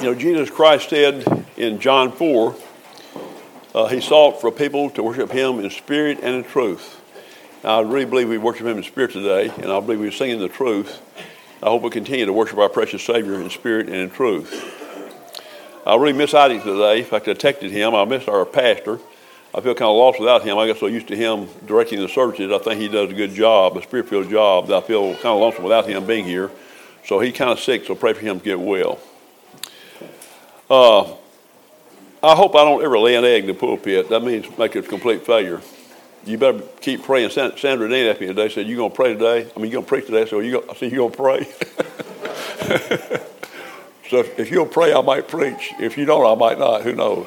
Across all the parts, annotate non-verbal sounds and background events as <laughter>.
You know, Jesus Christ said in John 4, uh, He sought for people to worship Him in spirit and in truth. Now, I really believe we worship Him in spirit today, and I believe we're singing the truth. I hope we continue to worship our precious Savior in spirit and in truth. I really miss Isaac today. In fact, I texted him. I miss our pastor. I feel kind of lost without him. I got so used to him directing the services. I think he does a good job, a spirit-filled job. That I feel kind of lonesome without him being here. So he's kind of sick, so pray for him to get well. Uh, I hope I don't ever lay an egg in the pulpit. That means make it a complete failure. You better keep praying. Sandra Dean asked me today, said, You to pray today? I mean, you to preach today? So you I said, You to pray? <laughs> so if, if, you'll pray, I might preach. If you don't, I might not. Who knows?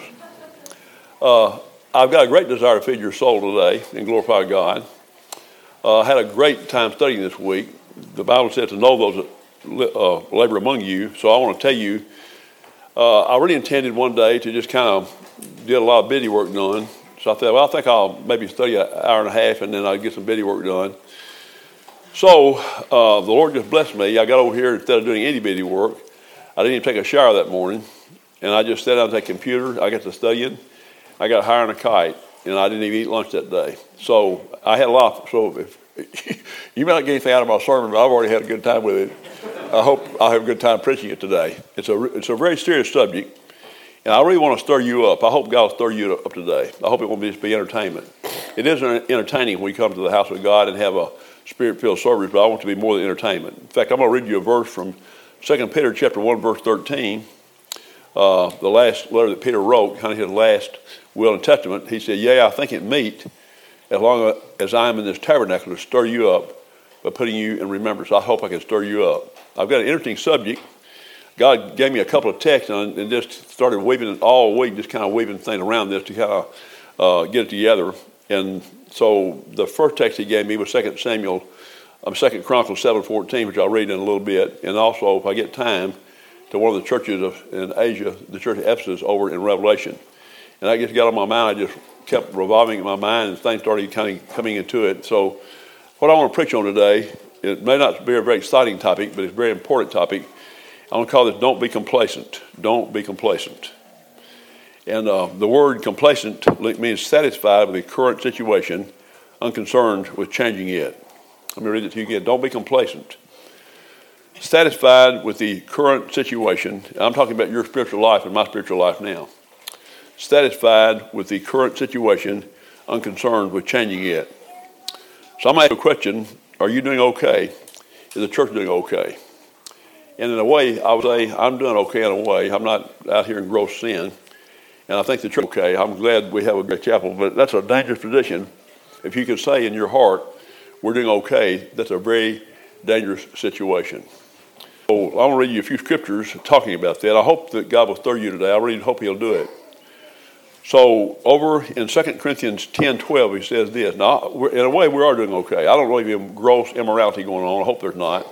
Uh, I've got a great desire to feed your soul today and glorify God. Uh, I had a great time studying this week. The Bible says to know those that uh, labor among you. So I want to tell you uh, I really intended one day to just kind of get a lot of bitty work done. So I thought, well, I think I'll maybe study an hour and a half and then I'll get some bitty work done. So uh, the Lord just blessed me. I got over here instead of doing any bitty work, I didn't even take a shower that morning. And I just sat down at the computer. I got to studying. I got higher than a kite, and I didn't even eat lunch that day. So I had a lot. Of, so if <laughs> you may not get anything out of my sermon, but I've already had a good time with it. I hope I'll have a good time preaching it today. It's a, it's a very serious subject, and I really want to stir you up. I hope God will stir you up today. I hope it won't just be entertainment. It is entertaining when we come to the house of God and have a spirit-filled service, but I want to be more than entertainment. In fact, I'm going to read you a verse from 2 Peter chapter 1, verse 13. Uh, the last letter that Peter wrote, kind of his last will and testament, he said, Yea, I think it meet, as long as I am in this tabernacle, to stir you up by putting you in remembrance. I hope I can stir you up. I've got an interesting subject. God gave me a couple of texts and, and just started weaving it all week, just kind of weaving things around this to kind of uh, get it together. And so the first text he gave me was 2 Samuel, um, 2 Chronicles 7.14, which I'll read in a little bit. And also, if I get time, to one of the churches of, in Asia, the church of Ephesus over in Revelation. And I just got on my mind. I just kept revolving in my mind and things started kind of coming into it. So what I want to preach on today it may not be a very exciting topic, but it's a very important topic. I want to call this Don't Be Complacent. Don't be complacent. And uh, the word complacent means satisfied with the current situation, unconcerned with changing it. Let me read it to you again. Don't be complacent. Satisfied with the current situation. I'm talking about your spiritual life and my spiritual life now. Satisfied with the current situation, unconcerned with changing it. So going to ask a question are you doing okay? Is the church doing okay? And in a way, I would say I'm doing okay in a way. I'm not out here in gross sin. And I think the church okay. I'm glad we have a great chapel, but that's a dangerous position. If you can say in your heart, we're doing okay, that's a very dangerous situation. So I want to read you a few scriptures talking about that. I hope that God will stir you today. I really hope He'll do it. So over in 2 Corinthians 10, 12, he says this. Now, in a way, we are doing okay. I don't really have gross immorality going on. I hope there's not.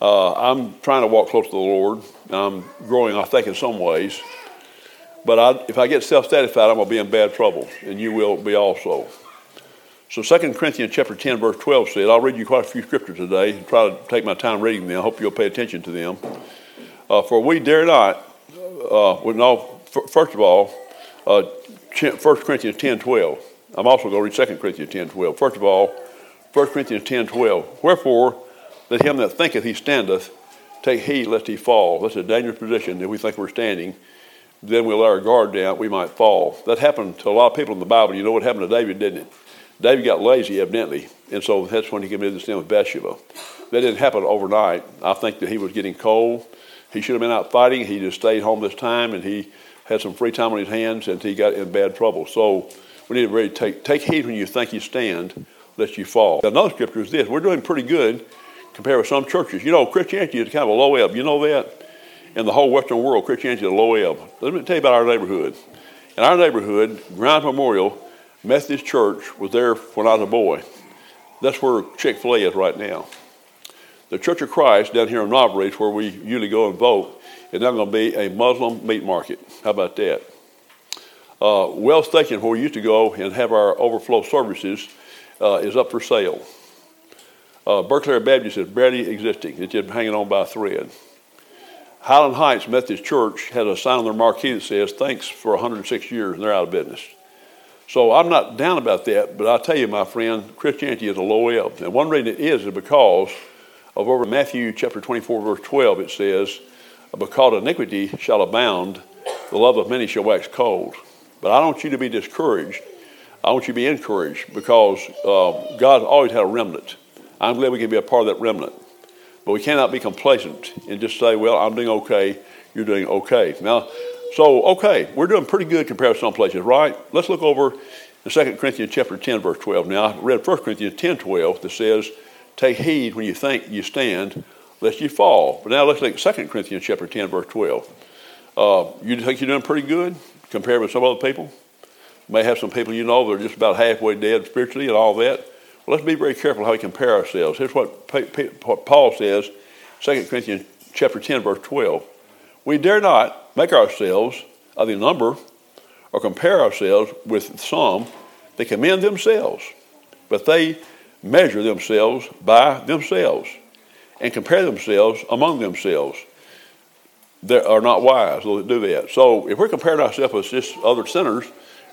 Uh, I'm trying to walk close to the Lord. I'm growing, I think, in some ways. But I, if I get self-satisfied, I'm going to be in bad trouble, and you will be also. So 2 Corinthians chapter 10, verse 12 said, I'll read you quite a few scriptures today. And try to take my time reading them. I hope you'll pay attention to them. Uh, for we dare not, uh, well, no, f- first of all, uh, 1 Corinthians 10 12. I'm also going to read 2 Corinthians 10 12. First of all, 1 Corinthians 10 12. Wherefore, let him that thinketh he standeth take heed lest he fall. That's a dangerous position if we think we're standing. Then we'll let our guard down, we might fall. That happened to a lot of people in the Bible. You know what happened to David, didn't it? David got lazy, evidently, and so that's when he committed the sin with Bathsheba. That didn't happen overnight. I think that he was getting cold. He should have been out fighting. He just stayed home this time, and he had some free time on his hands and he got in bad trouble. So we need to really take, take heed when you think you stand, lest you fall. Another scripture is this we're doing pretty good compared with some churches. You know, Christianity is kind of a low ebb. You know that? In the whole Western world, Christianity is a low ebb. Let me tell you about our neighborhood. In our neighborhood, Grimes Memorial Methodist Church was there when I was a boy. That's where Chick fil A is right now. The Church of Christ down here in Ridge, where we usually go and vote, it's not going to be a Muslim meat market. How about that? Uh, well Station, where we used to go and have our overflow services, uh, is up for sale. Uh, Berclair Baptist is barely existing. It's just hanging on by a thread. Highland Heights Methodist Church has a sign on their marquee that says, Thanks for 106 years, and they're out of business. So I'm not down about that, but I tell you, my friend, Christianity is a low ebb. And one reason it is is because of over Matthew chapter 24, verse 12, it says, Because iniquity shall abound, the love of many shall wax cold. But I don't want you to be discouraged. I want you to be encouraged because uh, God's always had a remnant. I'm glad we can be a part of that remnant. But we cannot be complacent and just say, well, I'm doing okay, you're doing okay. Now, so, okay, we're doing pretty good compared to some places, right? Let's look over in 2 Corinthians chapter 10, verse 12. Now, I read 1 Corinthians 10, 12 that says, take heed when you think you stand, lest you fall. But now let's look at 2 Corinthians chapter 10, verse 12. Uh, you think you're doing pretty good compared with some other people? You may have some people you know that are just about halfway dead spiritually and all that. Well, let's be very careful how we compare ourselves. Here's what, what Paul says, 2 Corinthians chapter 10, verse 12. We dare not make ourselves of the number or compare ourselves with some that commend themselves, but they measure themselves by themselves and compare themselves among themselves. They are not wise, that do that. So if we're comparing ourselves with just other sinners,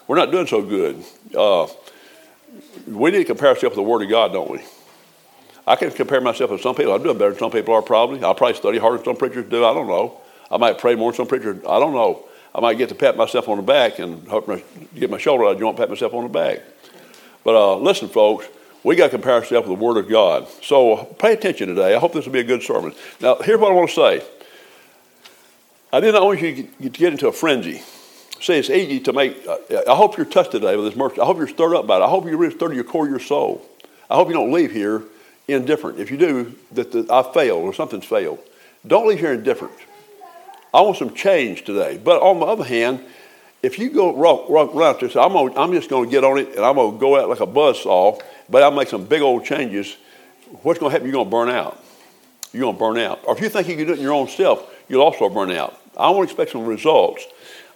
we're not doing so good. Uh, we need to compare ourselves with the Word of God, don't we? I can compare myself with some people. I'm doing better than some people are probably. I'll probably study harder than some preachers do. I don't know. I might pray more than some preachers. I don't know. I might get to pat myself on the back and my, get my shoulder out. Want to pat myself on the back. But uh, listen, folks, we got to compare ourselves with the Word of God. So pay attention today. I hope this will be a good sermon. Now, here's what I want to say. I did not want you to get into a frenzy. See, it's easy to make. Uh, I hope you're touched today with this mercy. I hope you're stirred up by it. I hope you're really stirred to your core of your soul. I hope you don't leave here indifferent. If you do, that the, I failed or something's failed. Don't leave here indifferent. I want some change today. But on the other hand, if you go rock, rock around this, I'm, gonna, I'm just going to get on it and I'm going to go out like a buzz saw, but I'll make some big old changes. What's going to happen? You're going to burn out. You're going to burn out. Or if you think you can do it in your own self, you'll also burn out. I want to expect some results,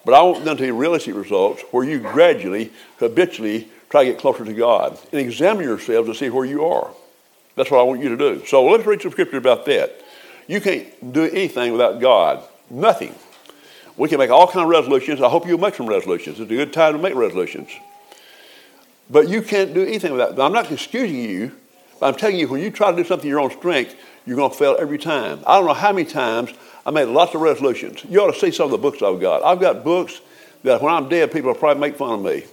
but I want them to be realistic results where you gradually, habitually try to get closer to God and examine yourselves to see where you are. That's what I want you to do. So let's read some scripture about that. You can't do anything without God. Nothing. We can make all kind of resolutions. I hope you'll make some resolutions. It's a good time to make resolutions. But you can't do anything without. I'm not excusing you, but I'm telling you, when you try to do something in your own strength, you're going to fail every time. I don't know how many times I made lots of resolutions. You ought to see some of the books I've got. I've got books that when I'm dead, people will probably make fun of me.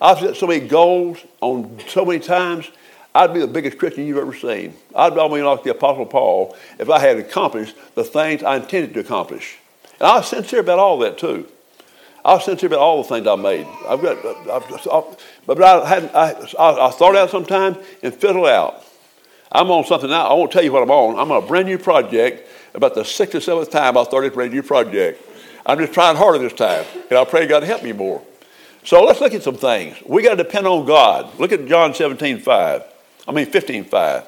I've set so many goals on so many times. I'd be the biggest Christian you've ever seen. I'd be almost like the Apostle Paul if I had accomplished the things I intended to accomplish. And I was sincere about all that too. I was sincere about all the things I made. I've got, I've, I've, but I had I, I, start out sometime and fiddle out. I'm on something now. I won't tell you what I'm on. I'm on a brand new project. About the sixth or seventh time I started a brand new project. I'm just trying harder this time, and I pray God help me more. So let's look at some things. We got to depend on God. Look at John 17, 5. I mean 15, 5.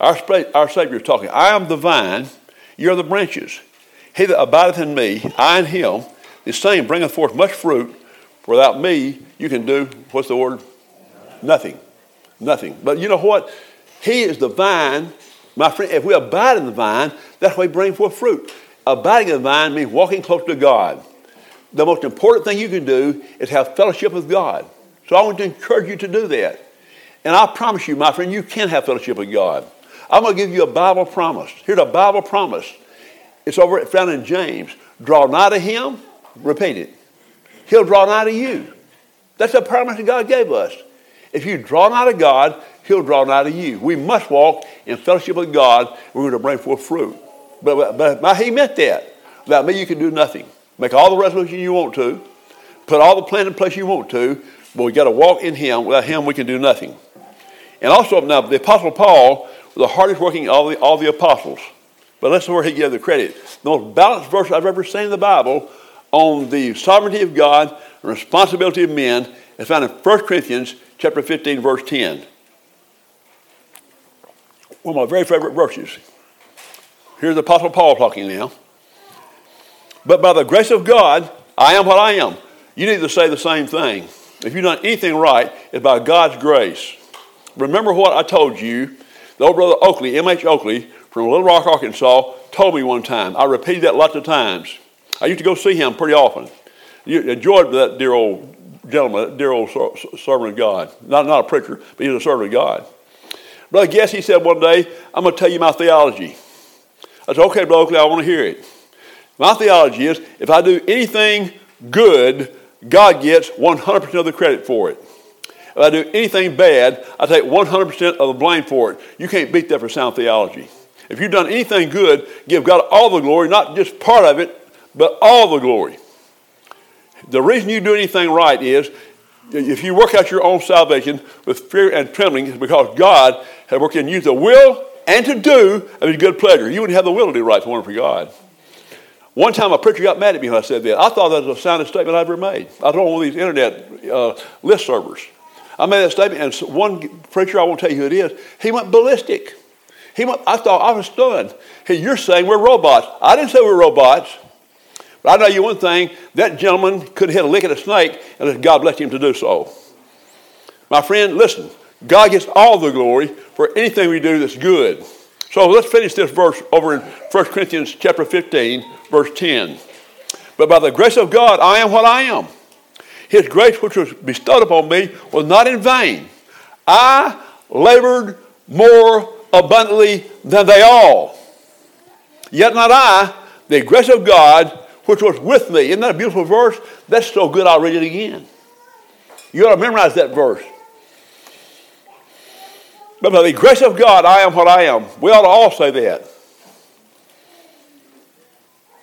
Our, our Savior is talking. I am the vine, you are the branches. He that abideth in me, I in him, the same bringeth forth much fruit. For without me, you can do, what's the word? Nothing. Nothing. But you know what? He is the vine. My friend, if we abide in the vine, that's why we bring forth fruit. Abiding in the vine means walking close to God. The most important thing you can do is have fellowship with God. So I want to encourage you to do that. And I promise you, my friend, you can have fellowship with God. I'm going to give you a Bible promise. Here's a Bible promise. It's over found in James. Draw nigh to him, repeat it. He'll draw nigh to you. That's a promise that God gave us. If you draw nigh to God, He'll draw nigh to you. We must walk in fellowship with God. We're going to bring forth fruit. But, but, but He meant that. Without me, you can do nothing. Make all the resolutions you want to, put all the plan in place you want to, but we got to walk in Him. Without Him, we can do nothing. And also, now, the Apostle Paul was the hardest working of all the, all the apostles. But let's where he gave the credit. The most balanced verse I've ever seen in the Bible on the sovereignty of God and responsibility of men is found in 1 Corinthians chapter 15, verse 10. One of my very favorite verses. Here's the Apostle Paul talking now. But by the grace of God, I am what I am. You need to say the same thing. If you've done anything right, it's by God's grace. Remember what I told you. The old brother Oakley, M.H. Oakley, from Little Rock, Arkansas, told me one time. I repeated that lots of times. I used to go see him pretty often. You enjoyed that dear old gentleman, that dear old servant of God. Not, not a preacher, but he's a servant of God. Brother Guess, he said one day, I'm going to tell you my theology. I said, okay, Brother Oakley, I want to hear it. My theology is if I do anything good, God gets 100% of the credit for it. If I do anything bad, I take 100% of the blame for it. You can't beat that for sound theology. If you've done anything good, give God all the glory, not just part of it, but all the glory. The reason you do anything right is if you work out your own salvation with fear and trembling, it's because God has worked in you the will and to do of his good pleasure. You wouldn't have the will to do right for for God. One time a preacher got mad at me when I said that. I thought that was the soundest statement I've ever made. I told one of these internet uh, list servers. I made that statement, and one preacher, I won't tell you who it is, he went ballistic. He went, I thought, I was stunned. Hey, you're saying we're robots. I didn't say we're robots. But I know you one thing that gentleman could hit a lick at a snake, and God blessed him to do so. My friend, listen, God gets all the glory for anything we do that's good. So let's finish this verse over in 1 Corinthians chapter 15, verse 10. But by the grace of God, I am what I am. His grace, which was bestowed upon me, was not in vain. I labored more abundantly than they all. Yet not I, the grace of God, which was with me. Isn't that a beautiful verse? That's so good, I'll read it again. You ought to memorize that verse. But by the grace of God, I am what I am. We ought to all say that.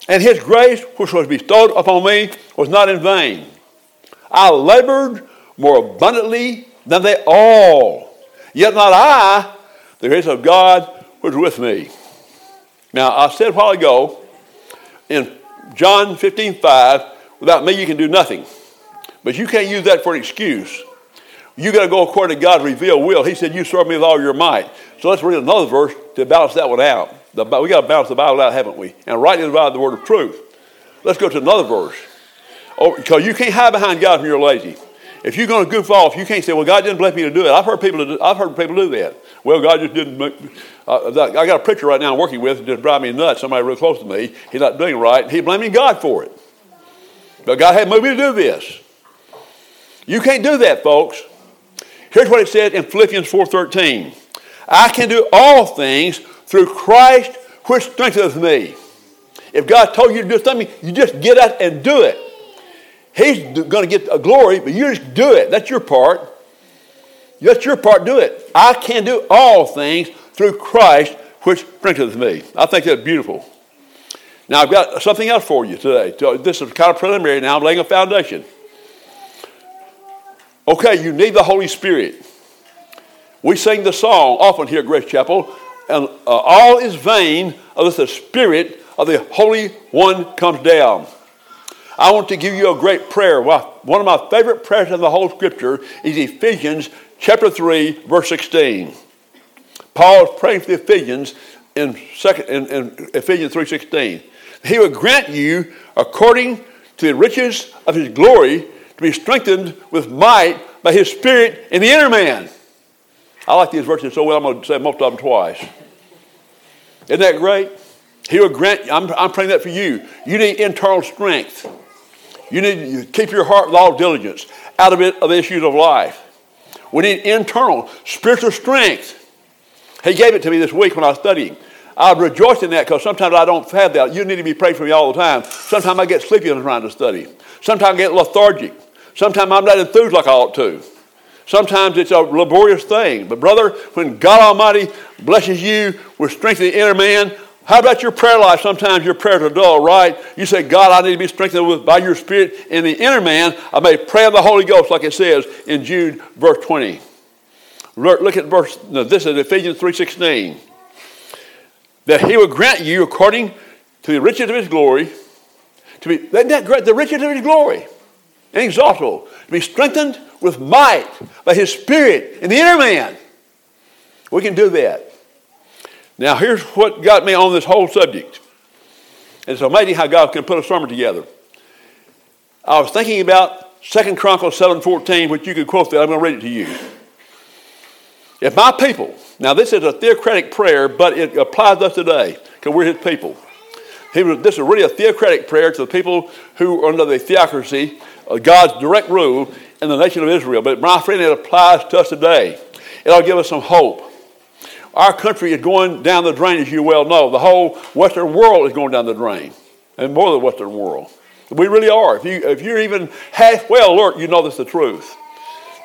And his grace, which was bestowed upon me, was not in vain. I labored more abundantly than they all. Yet not I, the grace of God was with me. Now, I said a while ago in John 15, 5, without me you can do nothing. But you can't use that for an excuse. You got to go according to God's revealed will. He said, You serve me with all your might. So let's read another verse to balance that one out. We got to balance the Bible out, haven't we? And rightly divide the word of truth. Let's go to another verse. Oh, because you can't hide behind God when you're lazy. If you're going to goof off, you can't say, "Well, God didn't bless me to do it." I've heard people. Do, I've heard people do that. Well, God just didn't. Make, uh, I got a preacher right now I'm working with just drive me nuts. Somebody real close to me. He's not doing right. He's blaming God for it. But God had moved me to do this. You can't do that, folks. Here's what it said in Philippians 4:13. I can do all things through Christ which strengtheneth me. If God told you to do something, you just get up and do it. He's going to get a glory, but you just do it. That's your part. That's your part. Do it. I can do all things through Christ which strengtheneth me. I think that's beautiful. Now, I've got something else for you today. This is kind of preliminary now. I'm laying a foundation. Okay, you need the Holy Spirit. We sing the song often here at Grace Chapel, and uh, all is vain unless the Spirit of the Holy One comes down. I want to give you a great prayer. One of my favorite prayers in the whole Scripture is Ephesians chapter 3, verse 16. Paul is praying for the Ephesians in, second, in, in Ephesians 3.16. He would grant you, according to the riches of his glory, to be strengthened with might by his spirit in the inner man. I like these verses so well, I'm going to say most of them twice. Isn't that great? He will grant, I'm, I'm praying that for you. You need internal strength. You need to keep your heart with all diligence out of it of the issues of life. We need internal spiritual strength. He gave it to me this week when I was studying. I rejoice in that because sometimes I don't have that. You need to be praying for me all the time. Sometimes I get sleepy when I'm trying to study. Sometimes I get lethargic. Sometimes I'm not enthused like I ought to. Sometimes it's a laborious thing. But, brother, when God Almighty blesses you with strength in the inner man, how about your prayer life? Sometimes your prayers are dull, right? You say, God, I need to be strengthened with, by your Spirit in the inner man. I may pray of the Holy Ghost, like it says in Jude, verse 20. Look at verse, no, this is Ephesians 3.16. That he will grant you according to the riches of his glory, to be, that grant the riches of his glory inexhaustible, to be strengthened with might by His Spirit in the inner man. We can do that. Now, here's what got me on this whole subject. It's amazing how God can put a sermon together. I was thinking about 2 Chronicles 7.14, which you could quote that. I'm going to read it to you. If my people, now this is a theocratic prayer, but it applies to us today because we're his people. He was, this is really a theocratic prayer to the people who are under the theocracy, of God's direct rule in the nation of Israel. But my friend, it applies to us today. It'll give us some hope. Our country is going down the drain, as you well know. The whole Western world is going down the drain, and more than the Western world. We really are. If, you, if you're even halfway alert, you know that's the truth.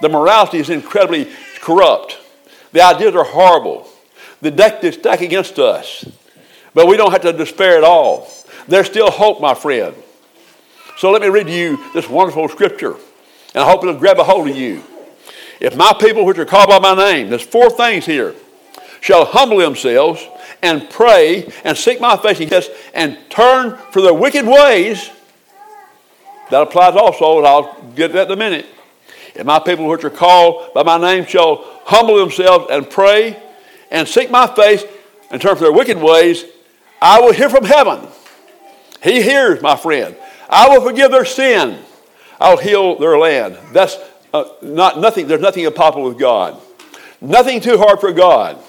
The morality is incredibly corrupt. The ideas are horrible. The deck is stacked against us. But we don't have to despair at all. There's still hope, my friend. So let me read to you this wonderful scripture, and I hope it'll grab a hold of you. If my people, which are called by my name, there's four things here, shall humble themselves and pray and seek my face and turn from their wicked ways, that applies also, and I'll get that in a minute. If my people, which are called by my name, shall humble themselves and pray and seek my face and turn from their wicked ways, I will hear from heaven. He hears, my friend. I will forgive their sin. I'll heal their land. That's uh, not nothing. There's nothing impossible with God. Nothing too hard for God.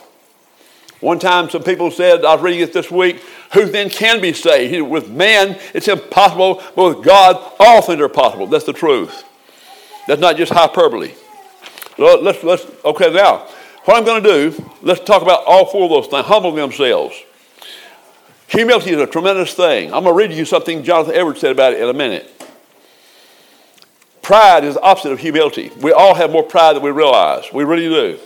One time, some people said, I was reading it this week, who then can be saved? With man, it's impossible, but with God, all things are possible. That's the truth. That's not just hyperbole. let's, let's, okay, now, what I'm going to do, let's talk about all four of those things. Humble themselves. Humility is a tremendous thing. I'm going to read you something Jonathan Edwards said about it in a minute. Pride is the opposite of humility. We all have more pride than we realize. We really do.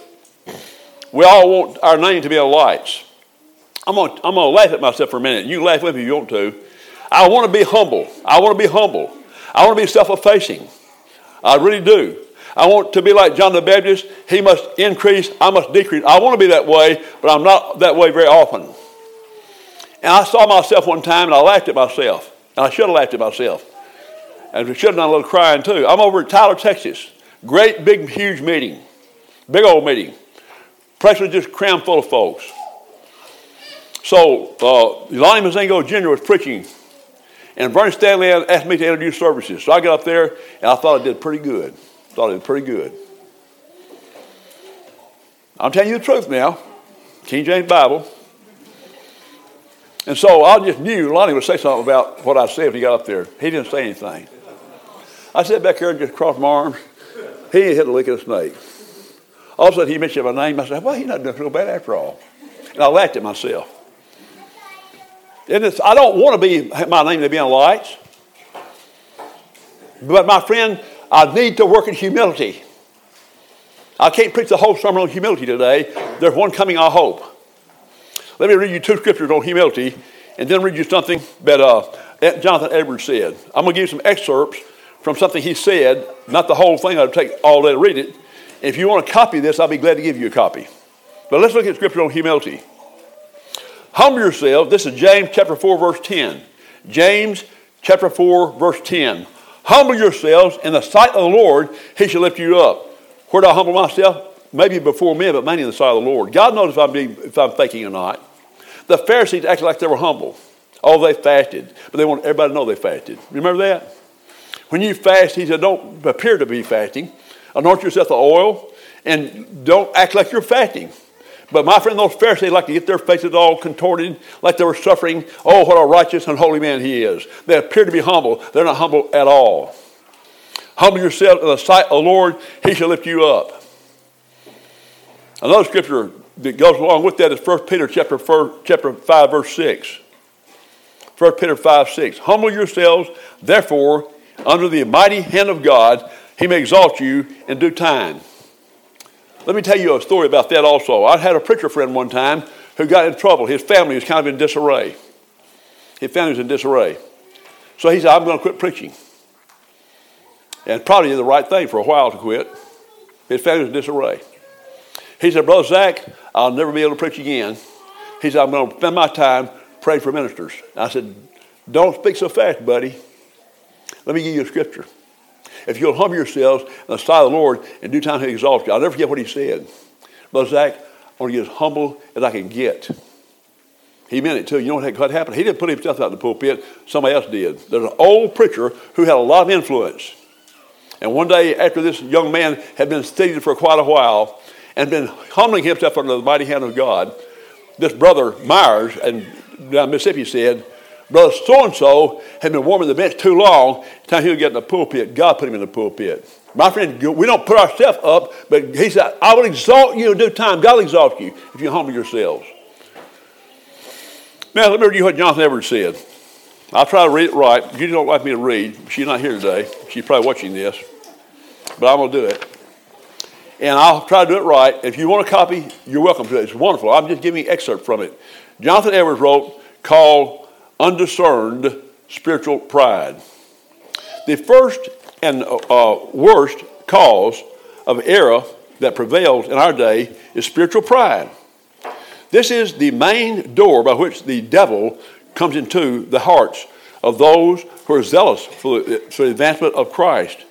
We all want our name to be on lights. I'm going, to, I'm to laugh at myself for a minute. You laugh with me if you want to. I want to be humble. I want to be humble. I want to be self effacing. I really do. I want to be like John the Baptist. He must increase, I must decrease. I want to be that way, but I'm not that way very often. And I saw myself one time and I laughed at myself. And I should have laughed at myself. And we should have done a little crying too. I'm over in Tyler, Texas. Great, big, huge meeting. Big old meeting. Was just crammed full of folks. So, uh, Lonnie Mozingo Jr. was preaching. And Bernie Stanley asked me to introduce services. So I got up there and I thought I did pretty good. Thought I did pretty good. I'm telling you the truth now. King James Bible. And so I just knew Lonnie would say something about what I said when he got up there. He didn't say anything. I sat back here and just crossed my arms. He ain't hit a lick of a snake. All of a sudden he mentioned my name. I said, well, he's not doing so bad after all. And I laughed at myself. And I don't want to be my name to be on lights. But my friend, I need to work in humility. I can't preach the whole sermon on humility today. There's one coming, I hope. Let me read you two scriptures on humility and then read you something that uh, Jonathan Edwards said. I'm going to give you some excerpts from something he said, not the whole thing, I'll take all day to read it. If you want to copy this, I'll be glad to give you a copy. But let's look at scripture on humility. Humble yourself. This is James chapter 4, verse 10. James chapter 4, verse 10. Humble yourselves in the sight of the Lord, he shall lift you up. Where do I humble myself? Maybe before men, but mainly in the sight of the Lord. God knows if I'm, being, if I'm thinking or not. The Pharisees acted like they were humble. Oh, they fasted, but they want everybody to know they fasted. Remember that? When you fast, he said, don't appear to be fasting. Anoint yourself with oil and don't act like you're fasting. But my friend, those Pharisees like to get their faces all contorted, like they were suffering. Oh, what a righteous and holy man he is. They appear to be humble. They're not humble at all. Humble yourself in the sight of the Lord, he shall lift you up. Another scripture that goes along with that is 1 Peter chapter, 4, chapter 5, verse 6. 1 Peter 5, 6. Humble yourselves, therefore, under the mighty hand of God, he may exalt you in due time. Let me tell you a story about that also. I had a preacher friend one time who got in trouble. His family was kind of in disarray. His family was in disarray. So he said, I'm going to quit preaching. And probably did the right thing for a while to quit. His family was in disarray. He said, Brother Zach, I'll never be able to preach again. He said, I'm going to spend my time praying for ministers. I said, Don't speak so fast, buddy. Let me give you a scripture. If you'll humble yourselves in the sight of the Lord, in due time he'll exalt you. I'll never forget what he said. Brother Zach, I want to get as humble as I can get. He meant it too. You know what happened? He didn't put himself out in the pulpit, somebody else did. There's an old preacher who had a lot of influence. And one day, after this young man had been studying for quite a while, and been humbling himself under the mighty hand of God, this brother Myers and down Mississippi said, Brother so and so had been warming the bench too long. Time he would get in the pulpit, God put him in the pulpit. My friend, we don't put ourselves up, but he said, I will exalt you in due time. God will exalt you if you humble yourselves. Now, let me read you what Jonathan Edwards said. I'll try to read it right. You don't like me to read. She's not here today. She's probably watching this. But I'm going to do it. And I'll try to do it right. If you want a copy, you're welcome to it. It's wonderful. I'm just giving you an excerpt from it. Jonathan Edwards wrote, called Undiscerned Spiritual Pride. The first and uh, worst cause of error that prevails in our day is spiritual pride. This is the main door by which the devil comes into the hearts of those who are zealous for the, for the advancement of Christ.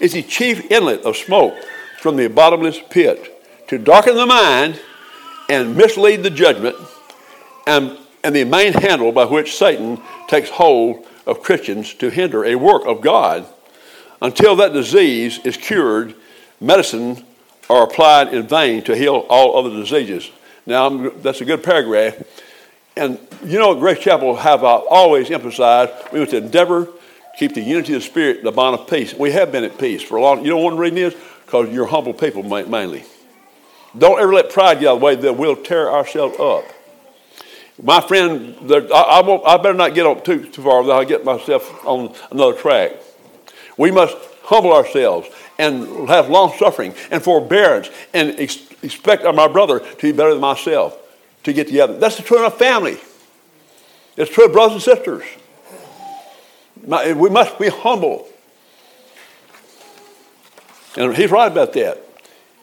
It's the chief inlet of smoke from the bottomless pit to darken the mind and mislead the judgment, and, and the main handle by which Satan takes hold of Christians to hinder a work of God. Until that disease is cured, medicine are applied in vain to heal all other diseases. Now, I'm, that's a good paragraph. And you know, Grace Chapel have uh, always emphasized we must endeavor to keep the unity of the Spirit, the bond of peace. We have been at peace for a long. You know, one reason is because you're humble people mainly. Don't ever let pride get out of the way; that we'll tear ourselves up. My friend, I, I, I, better not get on too, too far. I'll get myself on another track. We must humble ourselves and have long suffering and forbearance and ex- expect my brother to be better than myself to get together. That's the true a family. It's true of brothers and sisters. We must be humble. And he's right about that.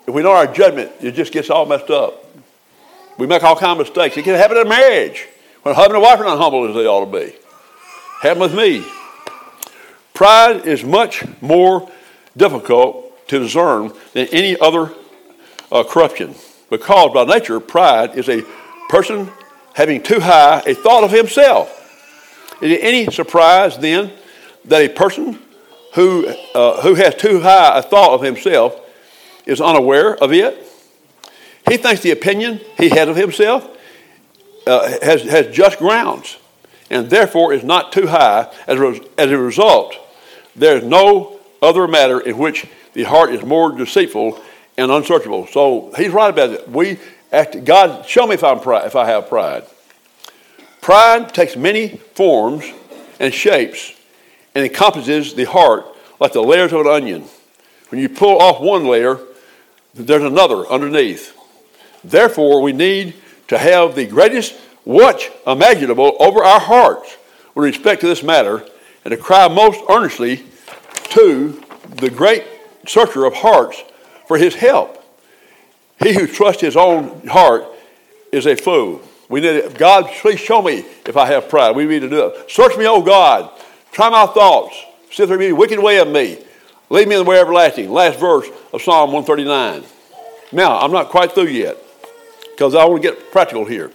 If we know our judgment, it just gets all messed up. We make all kinds of mistakes. It can happen in a marriage when a husband and wife are not humble as they ought to be. Happened with me. Pride is much more difficult to discern than any other uh, corruption because by nature, pride is a person having too high a thought of himself. Is it any surprise then that a person who, uh, who has too high a thought of himself is unaware of it? He thinks the opinion he has of himself uh, has, has just grounds and therefore is not too high. As a, as a result, there is no other matter in which the heart is more deceitful and unsearchable. So he's right about it. We act, God, show me if I'm if I have pride. Pride takes many forms and shapes and encompasses the heart like the layers of an onion. When you pull off one layer, there's another underneath. Therefore, we need to have the greatest watch imaginable over our hearts with respect to this matter and to cry most earnestly to the great searcher of hearts for his help. He who trusts his own heart is a fool. We need it. God, please show me if I have pride. We need to do it. Search me, O God. Try my thoughts. See there be wicked way of me. Lead me in the way everlasting. Last verse of Psalm 139. Now, I'm not quite through yet because I want to get practical here.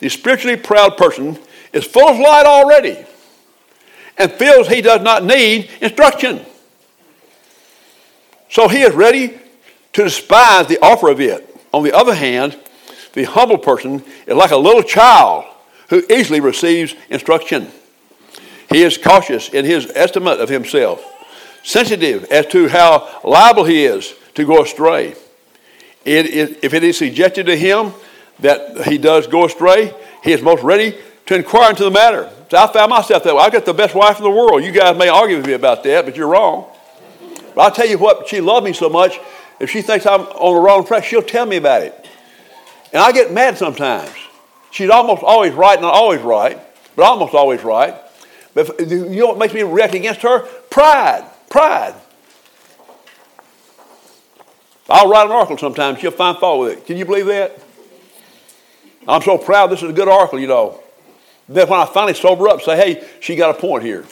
The spiritually proud person is full of light already and feels he does not need instruction. So he is ready to despise the offer of it. On the other hand, the humble person is like a little child who easily receives instruction. He is cautious in his estimate of himself, sensitive as to how liable he is to go astray. It, it, if it is suggested to him that he does go astray, he is most ready to inquire into the matter. So I found myself that way. I got the best wife in the world. You guys may argue with me about that, but you're wrong. But I'll tell you what, she loved me so much, if she thinks I'm on the wrong track, she'll tell me about it. And I get mad sometimes. She's almost always right, not always right, but almost always right. But you know what makes me react against her? Pride. Pride. I'll write an article sometimes. She'll find fault with it. Can you believe that? I'm so proud this is a good article, you know. Then when I finally sober up, say, hey, she got a point here.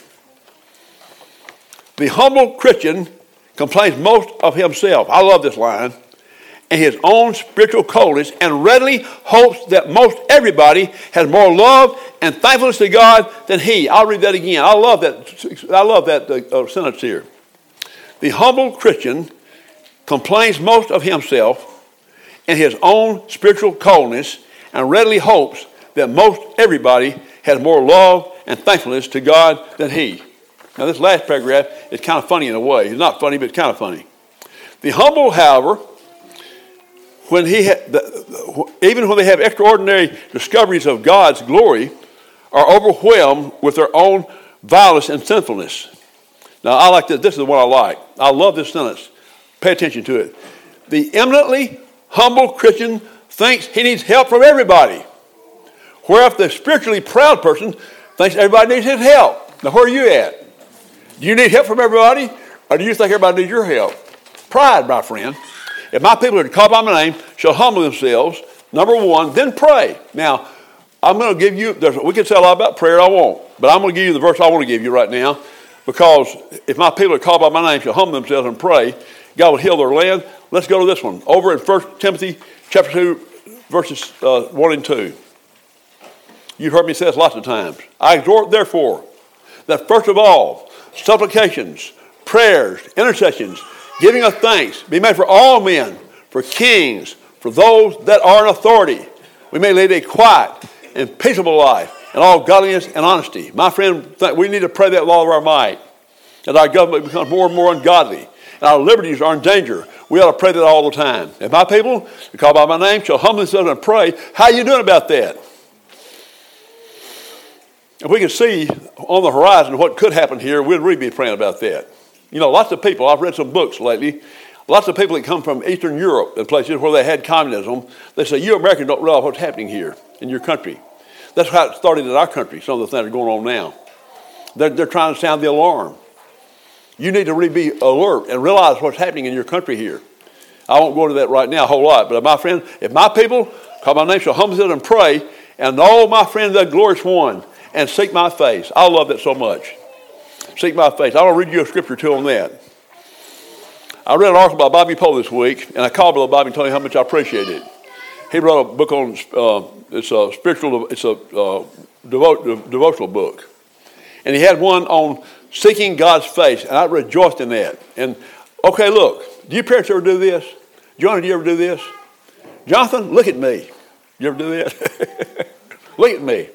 The humble Christian complains most of himself. I love this line. And his own spiritual coldness, and readily hopes that most everybody has more love and thankfulness to God than he. I'll read that again. I love that. I love that uh, sentence here. The humble Christian complains most of himself, and his own spiritual coldness and readily hopes that most everybody has more love and thankfulness to God than he. Now, this last paragraph is kind of funny in a way. It's not funny, but it's kind of funny. The humble, however, when he ha- the, even when they have extraordinary discoveries of God's glory, are overwhelmed with their own violence and sinfulness. Now, I like this. This is one I like. I love this sentence. Pay attention to it. The eminently humble Christian thinks he needs help from everybody. Whereas the spiritually proud person thinks everybody needs his help. Now, where are you at? Do you need help from everybody? Or do you think everybody needs your help? Pride, my friend. If my people are to call by my name, shall humble themselves, number one, then pray. Now, I'm going to give you, we can say a lot about prayer, I won't, but I'm going to give you the verse I want to give you right now because if my people are called by my name shall humble themselves and pray, God will heal their land. Let's go to this one. Over in 1 Timothy chapter 2, verses uh, 1 and 2. You've heard me say this lots of times. I exhort, therefore, that first of all, supplications, prayers, intercessions, giving of thanks be made for all men, for kings, for those that are in authority. We may lead a quiet and peaceable life in all godliness and honesty. My friend, we need to pray that with all of our might. As our government becomes more and more ungodly, and our liberties are in danger, we ought to pray that all the time. If my people, who call by my name, shall humble themselves and pray, how are you doing about that? If we could see on the horizon what could happen here, we'd really be praying about that. You know, lots of people, I've read some books lately, lots of people that come from Eastern Europe and places where they had communism, they say, You Americans don't realize what's happening here in your country. That's how it started in our country, some of the things that are going on now. They're, they're trying to sound the alarm. You need to really be alert and realize what's happening in your country here. I won't go into that right now a whole lot, but my friend, if my people call my name shall humble and pray, and all my friends that glorious one, and seek my face. I love that so much. Seek my face. I want to read you a scripture too on that. I read an article by Bobby Poe this week, and I called Bobby and told him how much I appreciate it. He wrote a book on uh, it's a spiritual, it's a uh, devo- devotional book, and he had one on seeking God's face, and I rejoiced in that. And okay, look, do your parents ever do this? Johnny, do you ever do this? Jonathan, look at me. You ever do that? <laughs> look at me.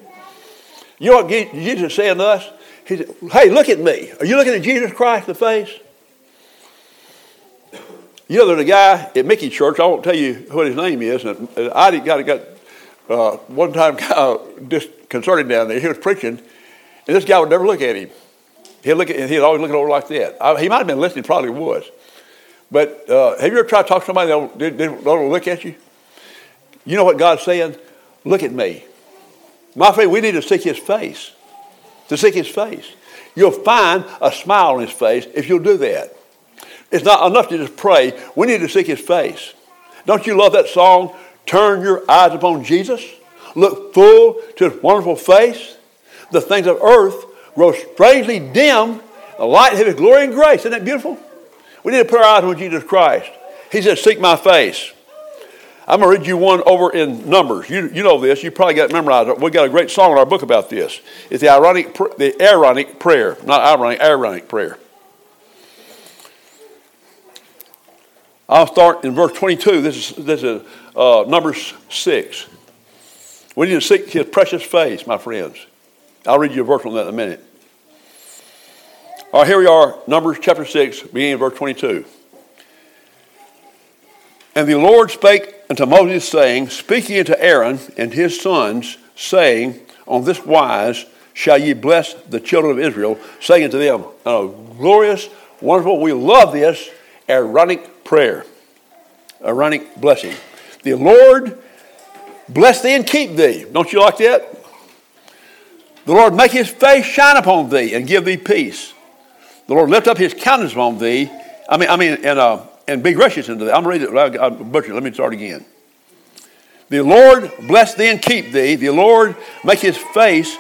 You know what Jesus is saying to us? He said, Hey, look at me. Are you looking at Jesus Christ in the face? You know, there's a guy at Mickey Church, I won't tell you what his name is, and I got, got uh, one time kind of disconcerted down there. He was preaching, and this guy would never look at him. He'd, look at, he'd always look over like that. I, he might have been listening, probably was. But uh, have you ever tried to talk to somebody that not don't look at you? You know what God's saying? Look at me. My friend, we need to seek his face. To seek his face. You'll find a smile on his face if you'll do that. It's not enough to just pray. We need to seek his face. Don't you love that song? Turn your eyes upon Jesus. Look full to his wonderful face. The things of earth grow strangely dim. The light of his glory and grace. Isn't that beautiful? We need to put our eyes on Jesus Christ. He says, Seek my face. I'm going to read you one over in Numbers. You, you know this. You probably got it memorized. We got a great song in our book about this. It's the ironic, the Aaronic prayer, not ironic, Aaronic prayer. I'll start in verse 22. This is, this is uh, Numbers 6. We need to seek his precious face, my friends. I'll read you a verse on that in a minute. All right, here we are, Numbers chapter 6, beginning of verse 22. And the Lord spake unto Moses, saying, Speaking unto Aaron and his sons, saying, On this wise shall ye bless the children of Israel, saying unto them, Oh, glorious, wonderful, we love this Aaronic prayer, Aaronic blessing. The Lord bless thee and keep thee. Don't you like that? The Lord make his face shine upon thee and give thee peace. The Lord lift up his countenance upon thee. I mean, I mean, and uh, and be gracious unto thee. I'm reading it. I butcher. Let me start again. The Lord bless thee and keep thee. The Lord make his face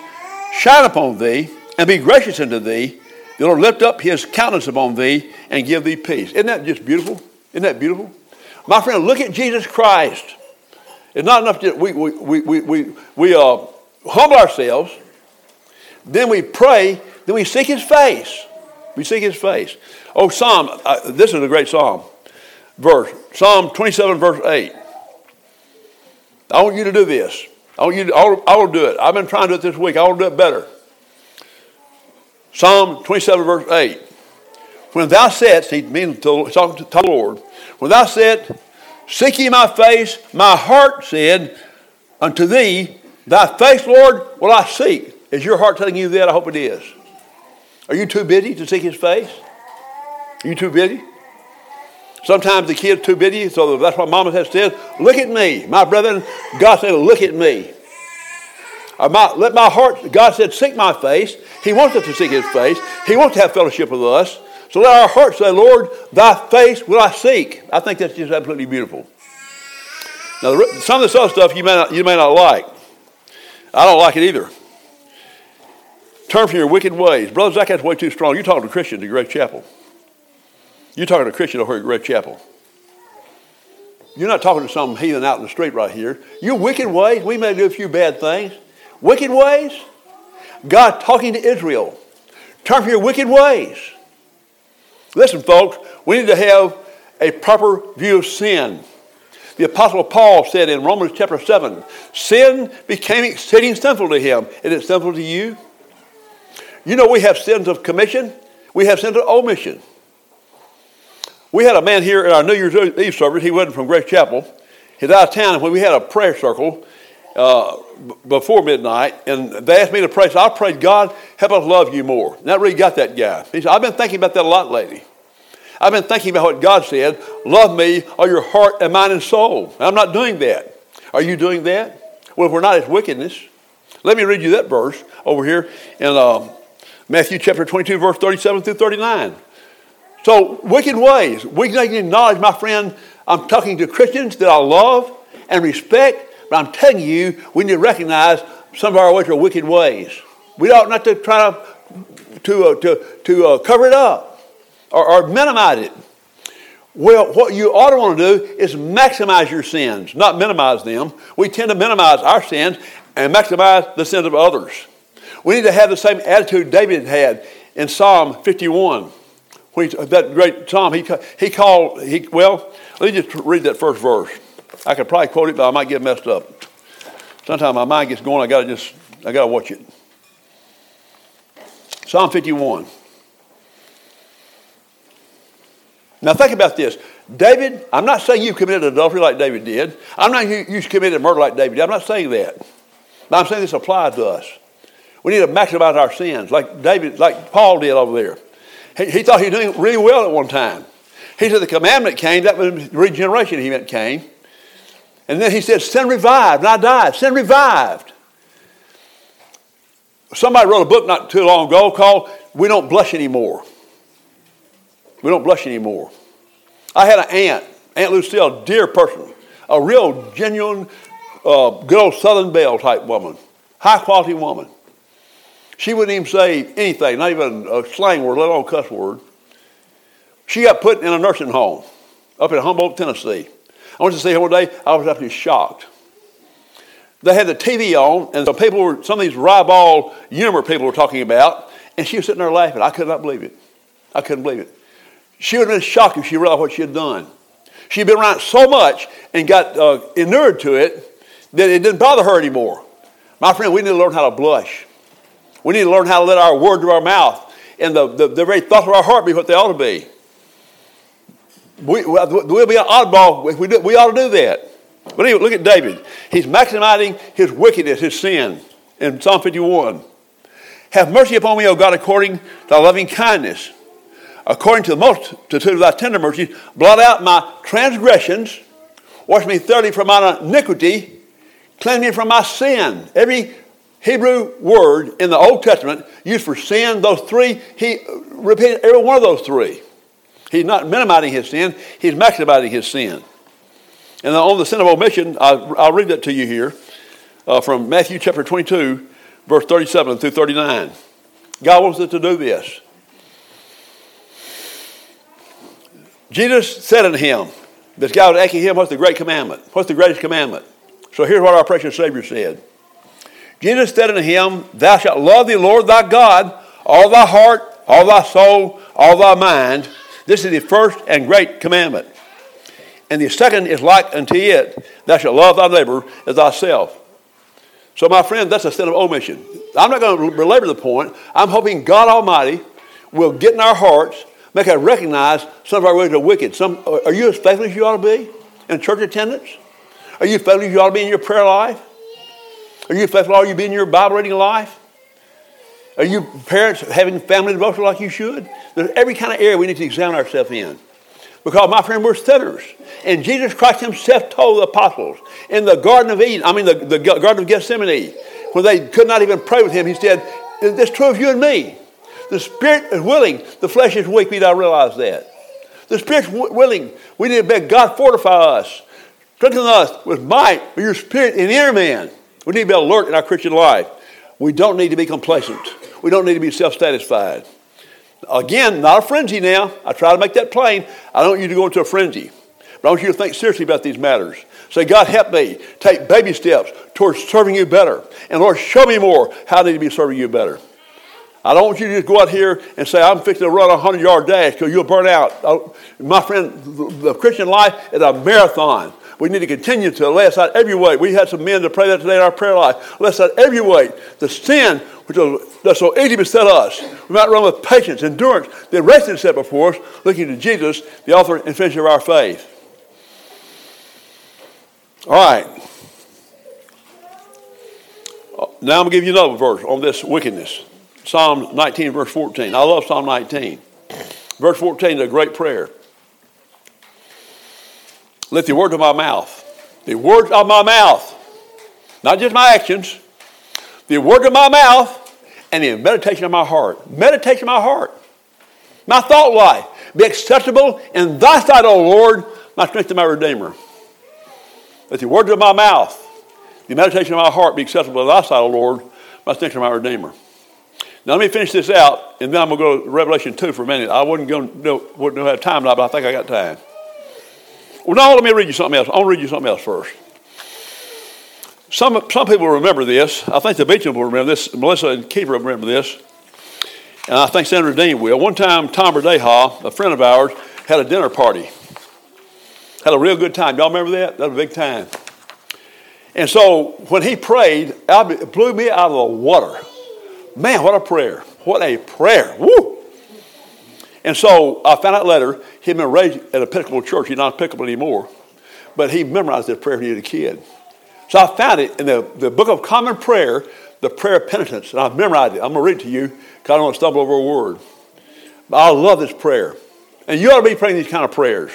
shine upon thee and be gracious unto thee. The Lord lift up his countenance upon thee and give thee peace. Isn't that just beautiful? Isn't that beautiful? My friend, look at Jesus Christ. It's not enough that we, we, we, we, we, we uh, humble ourselves, then we pray, then we seek his face. We seek his face. Oh, Psalm, uh, this is a great psalm verse. Psalm 27, verse 8. I want you to do this. I want you to, I will do it. I've been trying to do it this week. I will do it better. Psalm 27, verse 8. When thou saidst, he means to, talking to the Lord, when thou said, Seek ye my face, my heart said unto thee, Thy face, Lord, will I seek. Is your heart telling you that? I hope it is. Are you too busy to seek his face? Are you too busy? Sometimes the kid's too busy, so that's what Mama has said. Look at me. My brethren, God said, look at me. Uh, my, let my heart, God said, seek my face. He wants us to seek his face. He wants to have fellowship with us. So let our hearts say, Lord, thy face will I seek. I think that's just absolutely beautiful. Now, some of this other stuff you may not, you may not like. I don't like it either. Turn from your wicked ways. Brother Zach, that's way too strong. You're talking to Christians at Grace Chapel. You're talking to Christians Christian over at Red Chapel. You're not talking to some heathen out in the street right here. Your wicked ways, we may do a few bad things. Wicked ways? God talking to Israel. Turn from your wicked ways. Listen, folks, we need to have a proper view of sin. The Apostle Paul said in Romans chapter 7 sin became exceeding sinful to him. Is it sinful to you? You know, we have sins of commission, we have sins of omission. We had a man here at our New Year's Eve service. He wasn't from Grace Chapel. He's out of town. and When we had a prayer circle uh, before midnight, and they asked me to pray, so I prayed, God, help us love you more. And that really got that guy. He said, I've been thinking about that a lot lately. I've been thinking about what God said love me, all your heart and mind and soul. And I'm not doing that. Are you doing that? Well, if we're not, it's wickedness. Let me read you that verse over here in uh, Matthew chapter 22, verse 37 through 39. So, wicked ways. We can acknowledge, my friend, I'm talking to Christians that I love and respect, but I'm telling you, we need to recognize some of our ways are wicked ways. We ought not to try to, to, uh, to, to uh, cover it up or, or minimize it. Well, what you ought to want to do is maximize your sins, not minimize them. We tend to minimize our sins and maximize the sins of others. We need to have the same attitude David had in Psalm 51 when he, uh, that great psalm, he, he called, he, well, let me just read that first verse. I could probably quote it, but I might get messed up. Sometimes my mind gets going, I gotta just, I gotta watch it. Psalm 51. Now think about this. David, I'm not saying you committed adultery like David did. I'm not you, you committed murder like David did. I'm not saying that. But I'm saying this applies to us. We need to maximize our sins like David, like Paul did over there. He, he thought he was doing really well at one time. He said the commandment came, that was regeneration he meant came. And then he said, sin revived, and I died. Sin revived. Somebody wrote a book not too long ago called We Don't Blush Anymore. We don't blush anymore. I had an aunt, Aunt Lucille, dear person, a real genuine, uh, good old Southern Belle type woman, high quality woman. She wouldn't even say anything, not even a slang word, let alone a cuss word. She got put in a nursing home up in Humboldt, Tennessee. I went to see her one day. I was absolutely shocked. They had the TV on, and some people were, some of these ribald humor people were talking about, and she was sitting there laughing. I could not believe it. I couldn't believe it. She would have been shocked if she realized what she had done. She had been around so much and got uh, inured to it that it didn't bother her anymore. My friend, we need to learn how to blush. We need to learn how to let our words of our mouth and the, the, the very thoughts of our heart be what they ought to be. We, we'll be an oddball if we do, we ought to do that. But anyway, look at David. He's maximizing his wickedness, his sin in Psalm 51. Have mercy upon me, O God, according to thy loving kindness. According to the multitude of thy tender mercies, blot out my transgressions, wash me thoroughly from my iniquity, cleanse me from my sin. Every Hebrew word in the Old Testament used for sin, those three, he repeated every one of those three. He's not minimizing his sin, he's maximizing his sin. And on the sin of omission, I'll, I'll read that to you here uh, from Matthew chapter 22, verse 37 through 39. God wants us to do this. Jesus said unto him, this guy was asking him, What's the great commandment? What's the greatest commandment? So here's what our precious Savior said. Jesus said unto him, Thou shalt love the Lord thy God, all thy heart, all thy soul, all thy mind. This is the first and great commandment. And the second is like unto it, thou shalt love thy neighbor as thyself. So, my friend, that's a sin of omission. I'm not going to belabor the point. I'm hoping God Almighty will get in our hearts, make us recognize some of our ways are wicked. Some, are you as faithful as you ought to be in church attendance? Are you faithful as you ought to be in your prayer life? Are you faithful ought you be in your Bible reading life? Are you parents having family devotion like you should? There's every kind of area we need to examine ourselves in. Because, my friend, we're sinners. And Jesus Christ himself told the apostles in the Garden of Eden, I mean, the, the Garden of Gethsemane, when they could not even pray with him, he said, It's true of you and me. The spirit is willing, the flesh is weak. We don't realize that. The spirit's willing. We need to beg God fortify us, strengthen us with might, with your spirit in inner man. We need to be alert in our Christian life. We don't need to be complacent. We don't need to be self satisfied. Again, not a frenzy now. I try to make that plain. I don't want you to go into a frenzy. But I want you to think seriously about these matters. Say, God, help me take baby steps towards serving you better. And Lord, show me more how I need to be serving you better. I don't want you to just go out here and say, I'm fixing to run a 100 yard dash because you'll burn out. Uh, my friend, the Christian life is a marathon. We need to continue to lay aside every weight. We had some men to pray that today in our prayer life. Lay aside every weight. The sin which that's so easy beset us. We might run with patience, endurance, the rest is set before us, looking to Jesus, the author and finisher of our faith. All right. Uh, now I'm going to give you another verse on this wickedness. Psalm 19, verse 14. I love Psalm 19. Verse 14 is a great prayer. Let the words of my mouth, the words of my mouth, not just my actions, the words of my mouth and the meditation of my heart. Meditation of my heart. My thought life be acceptable in thy sight, O Lord, my strength and my redeemer. Let the words of my mouth, the meditation of my heart be acceptable in thy sight, O Lord, my strength and my redeemer. Now let me finish this out, and then I'm going to go to Revelation 2 for a minute. I wouldn't, go, no, wouldn't have time but I think I got time. Well, now let me read you something else. I'll read you something else first. Some, some people remember this. I think the Beecham will remember this. Melissa and Keeper will remember this. And I think Senator Dean will. One time, Tom Verdeha, a friend of ours, had a dinner party. Had a real good time. Y'all remember that? That was a big time. And so when he prayed, it blew me out of the water. Man, what a prayer. What a prayer. Woo! And so I found out later he'd been raised at a Episcopal church. He's not Episcopal anymore. But he memorized this prayer when he was a kid. So I found it in the, the Book of Common Prayer, the prayer of penitence, and I've memorized it. I'm going to read it to you because I don't want to stumble over a word. But I love this prayer. And you ought to be praying these kind of prayers.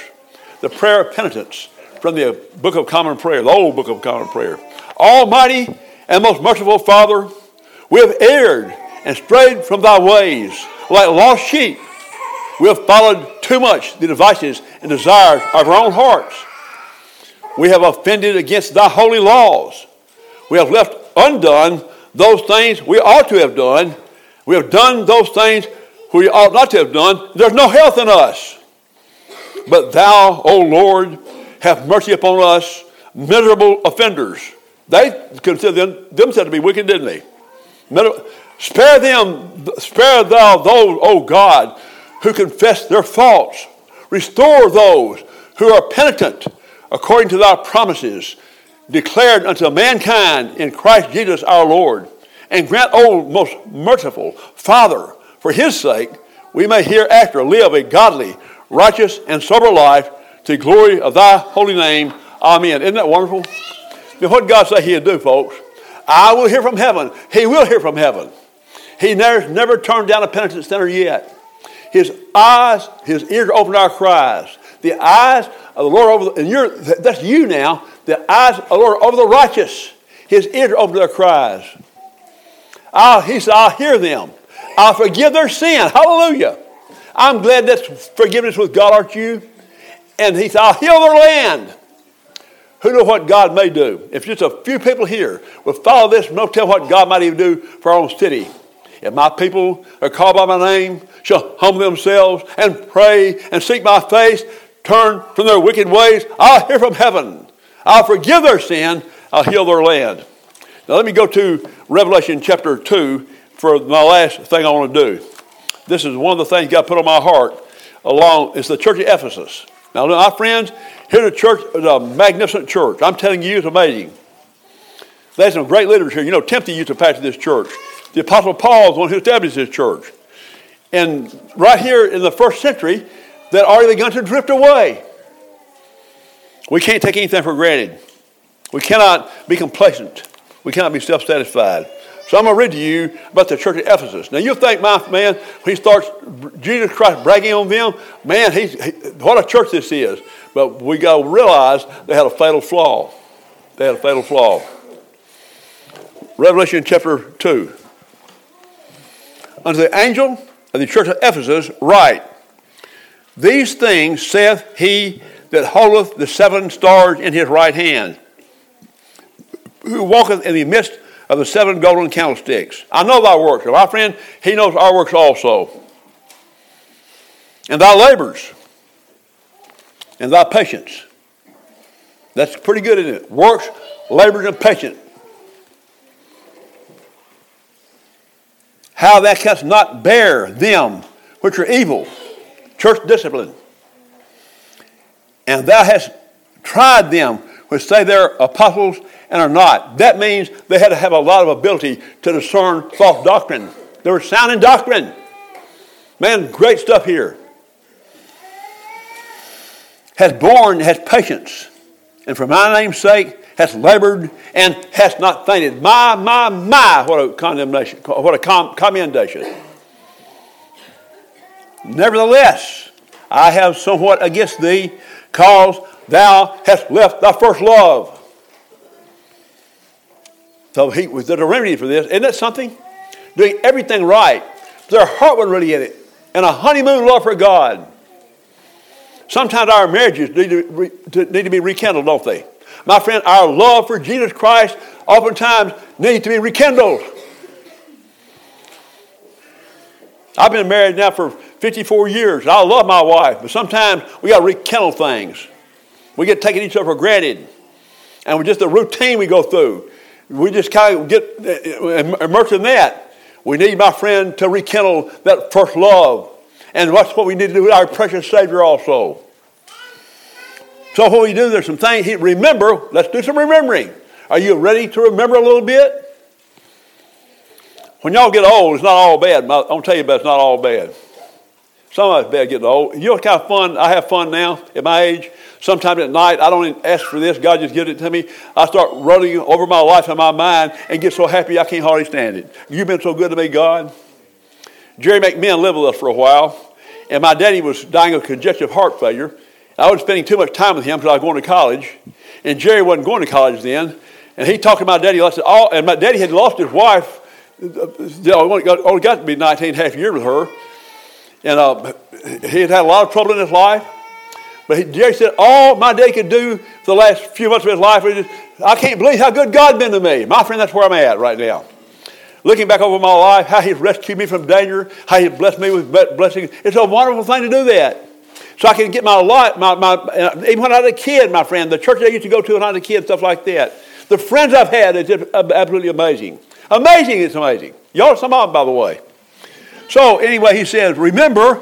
The prayer of penitence from the Book of Common Prayer, the old Book of Common Prayer. Almighty and most merciful Father, we have erred and strayed from thy ways like lost sheep. We have followed too much the devices and desires of our own hearts we have offended against thy holy laws. We have left undone those things we ought to have done. We have done those things we ought not to have done. There's no health in us. But thou, O Lord, have mercy upon us, miserable offenders. They considered themselves to be wicked, didn't they? Spare them, spare thou those, O God, who confess their faults. Restore those who are penitent according to thy promises declared unto mankind in Christ Jesus our Lord. And grant, O most merciful Father, for his sake, we may hereafter live a godly, righteous, and sober life to the glory of thy holy name. Amen. Isn't that wonderful? Now, what God say he'd do, folks? I will hear from heaven. He will hear from heaven. He never, never turned down a penitent sinner yet. His eyes, his ears open our cries. The eyes of the Lord over the, and you're, that's you now, the eyes of the Lord over the righteous. His ears open to their cries. I'll, he said, I'll hear them. I'll forgive their sin. Hallelujah. I'm glad that's forgiveness with God, aren't you? And he said, I'll heal their land. Who knows what God may do? If just a few people here will follow this, no tell what God might even do for our own city. If my people are called by my name, shall humble themselves and pray and seek my face, turn from their wicked ways, I'll hear from heaven. I'll forgive their sin. I'll heal their land. Now, let me go to Revelation chapter 2 for my last thing I want to do. This is one of the things God put on my heart along, it's the church of Ephesus. Now, my friends, here the church is a magnificent church. I'm telling you, it's amazing. There's some great leaders here. You know, Timothy used to pastor this church. The Apostle Paul is the one who established this church. And right here in the first century, that already begun to drift away. We can't take anything for granted. We cannot be complacent. We cannot be self satisfied. So I'm going to read to you about the church at Ephesus. Now you think, my man, he starts Jesus Christ bragging on them, man, he's, he, what a church this is. But we got to realize they had a fatal flaw. They had a fatal flaw. Revelation chapter 2. Unto the angel of the church of Ephesus, write, These things saith he that holdeth the seven stars in his right hand, who walketh in the midst of the seven golden candlesticks. I know thy works. My friend, he knows our works also. And thy labors. And thy patience. That's pretty good, isn't it? Works, labors, and patience. How thou canst not bear them which are evil. Church discipline. And thou hast tried them which say they're apostles and are not. That means they had to have a lot of ability to discern false doctrine. They were sound in doctrine. Man, great stuff here. Has borne, has patience, and for my name's sake has labored and has not fainted. My, my, my, what a condemnation, what a com- commendation. Nevertheless, I have somewhat against thee, cause thou hast left thy first love. So he was there a remedy for this. Isn't that something? Doing everything right. Their heart wasn't really in it. And a honeymoon love for God. Sometimes our marriages need to, need to be rekindled, don't they? My friend, our love for Jesus Christ oftentimes needs to be rekindled. I've been married now for 54 years. I love my wife, but sometimes we got to rekindle things. We get taking each other for granted. And we just the routine we go through we just kind of get eh, immersed in that. We need, my friend, to rekindle that first love. And that's what we need to do with our precious Savior also. So what we do, there's some things. Remember, let's do some remembering. Are you ready to remember a little bit? When y'all get old, it's not all bad. I'm gonna tell you about it's not all bad. Some of it's bad getting old. You know what kind of fun I have fun now at my age? Sometimes at night, I don't even ask for this. God just gives it to me. I start running over my life in my mind and get so happy I can't hardly stand it. You've been so good to me, God. Jerry McMahon lived with us for a while, and my daddy was dying of congestive heart failure. I was spending too much time with him because I was going to college, and Jerry wasn't going to college then. And he talked to my daddy, all, and my daddy had lost his wife. Only got, only got to be 19 and a half years with her. And uh, he had had a lot of trouble in his life. But he, Jerry said, all my dad could do for the last few months of his life was just, I can't believe how good God's been to me. My friend, that's where I'm at right now. Looking back over my life, how he's rescued me from danger, how he's blessed me with blessings. It's a wonderful thing to do that. So I can get my life, my, my, uh, even when I was a kid, my friend, the church I used to go to when I was a kid, stuff like that. The friends I've had is just absolutely amazing. Amazing, it's amazing. Y'all are some of them, by the way. So anyway, he says, remember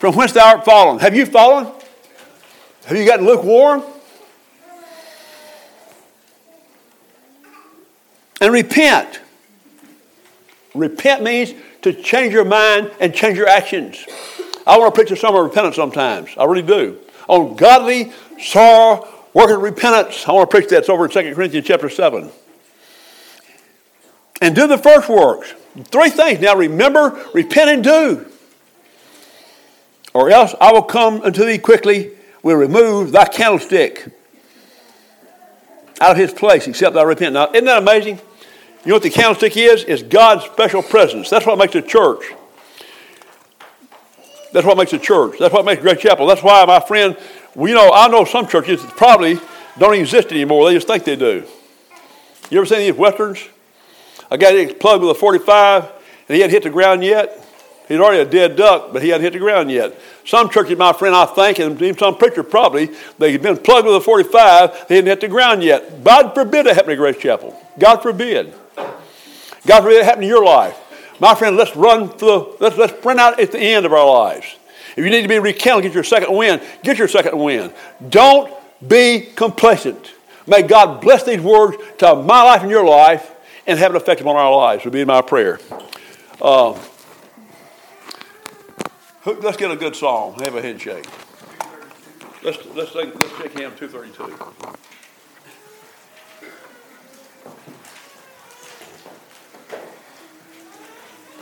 from whence thou art fallen. Have you fallen? Have you gotten lukewarm? And repent. Repent means to change your mind and change your actions. I want to preach a sermon of repentance sometimes. I really do. On godly sorrow, working repentance. I want to preach that. It's over in 2 Corinthians chapter 7. And do the first works. Three things. Now remember, repent, and do or else I will come unto thee quickly, will remove thy candlestick out of his place, except thou repent. Now, isn't that amazing? You know what the candlestick is? It's God's special presence. That's what makes a church. That's what makes a church. That's what makes Grace Chapel. That's why, my friend, we know I know some churches that probably don't exist anymore. They just think they do. You ever seen these westerns? A guy gets plugged with a 45 and he hadn't hit the ground yet. He's already a dead duck, but he hadn't hit the ground yet. Some churches, my friend, I think, and even some preacher probably, they've been plugged with a 45, they hadn't hit the ground yet. God forbid it happen to Grace Chapel. God forbid. God forbid it happen to your life. My friend, let's run through, let's, let's sprint out at the end of our lives. If you need to be recounted, get your second win, get your second win. Don't be complacent. May God bless these words to my life and your life and have an effect upon our lives, would be my prayer. Uh, let's get a good song. Have a handshake. Let's, let's, let's shake hands 232.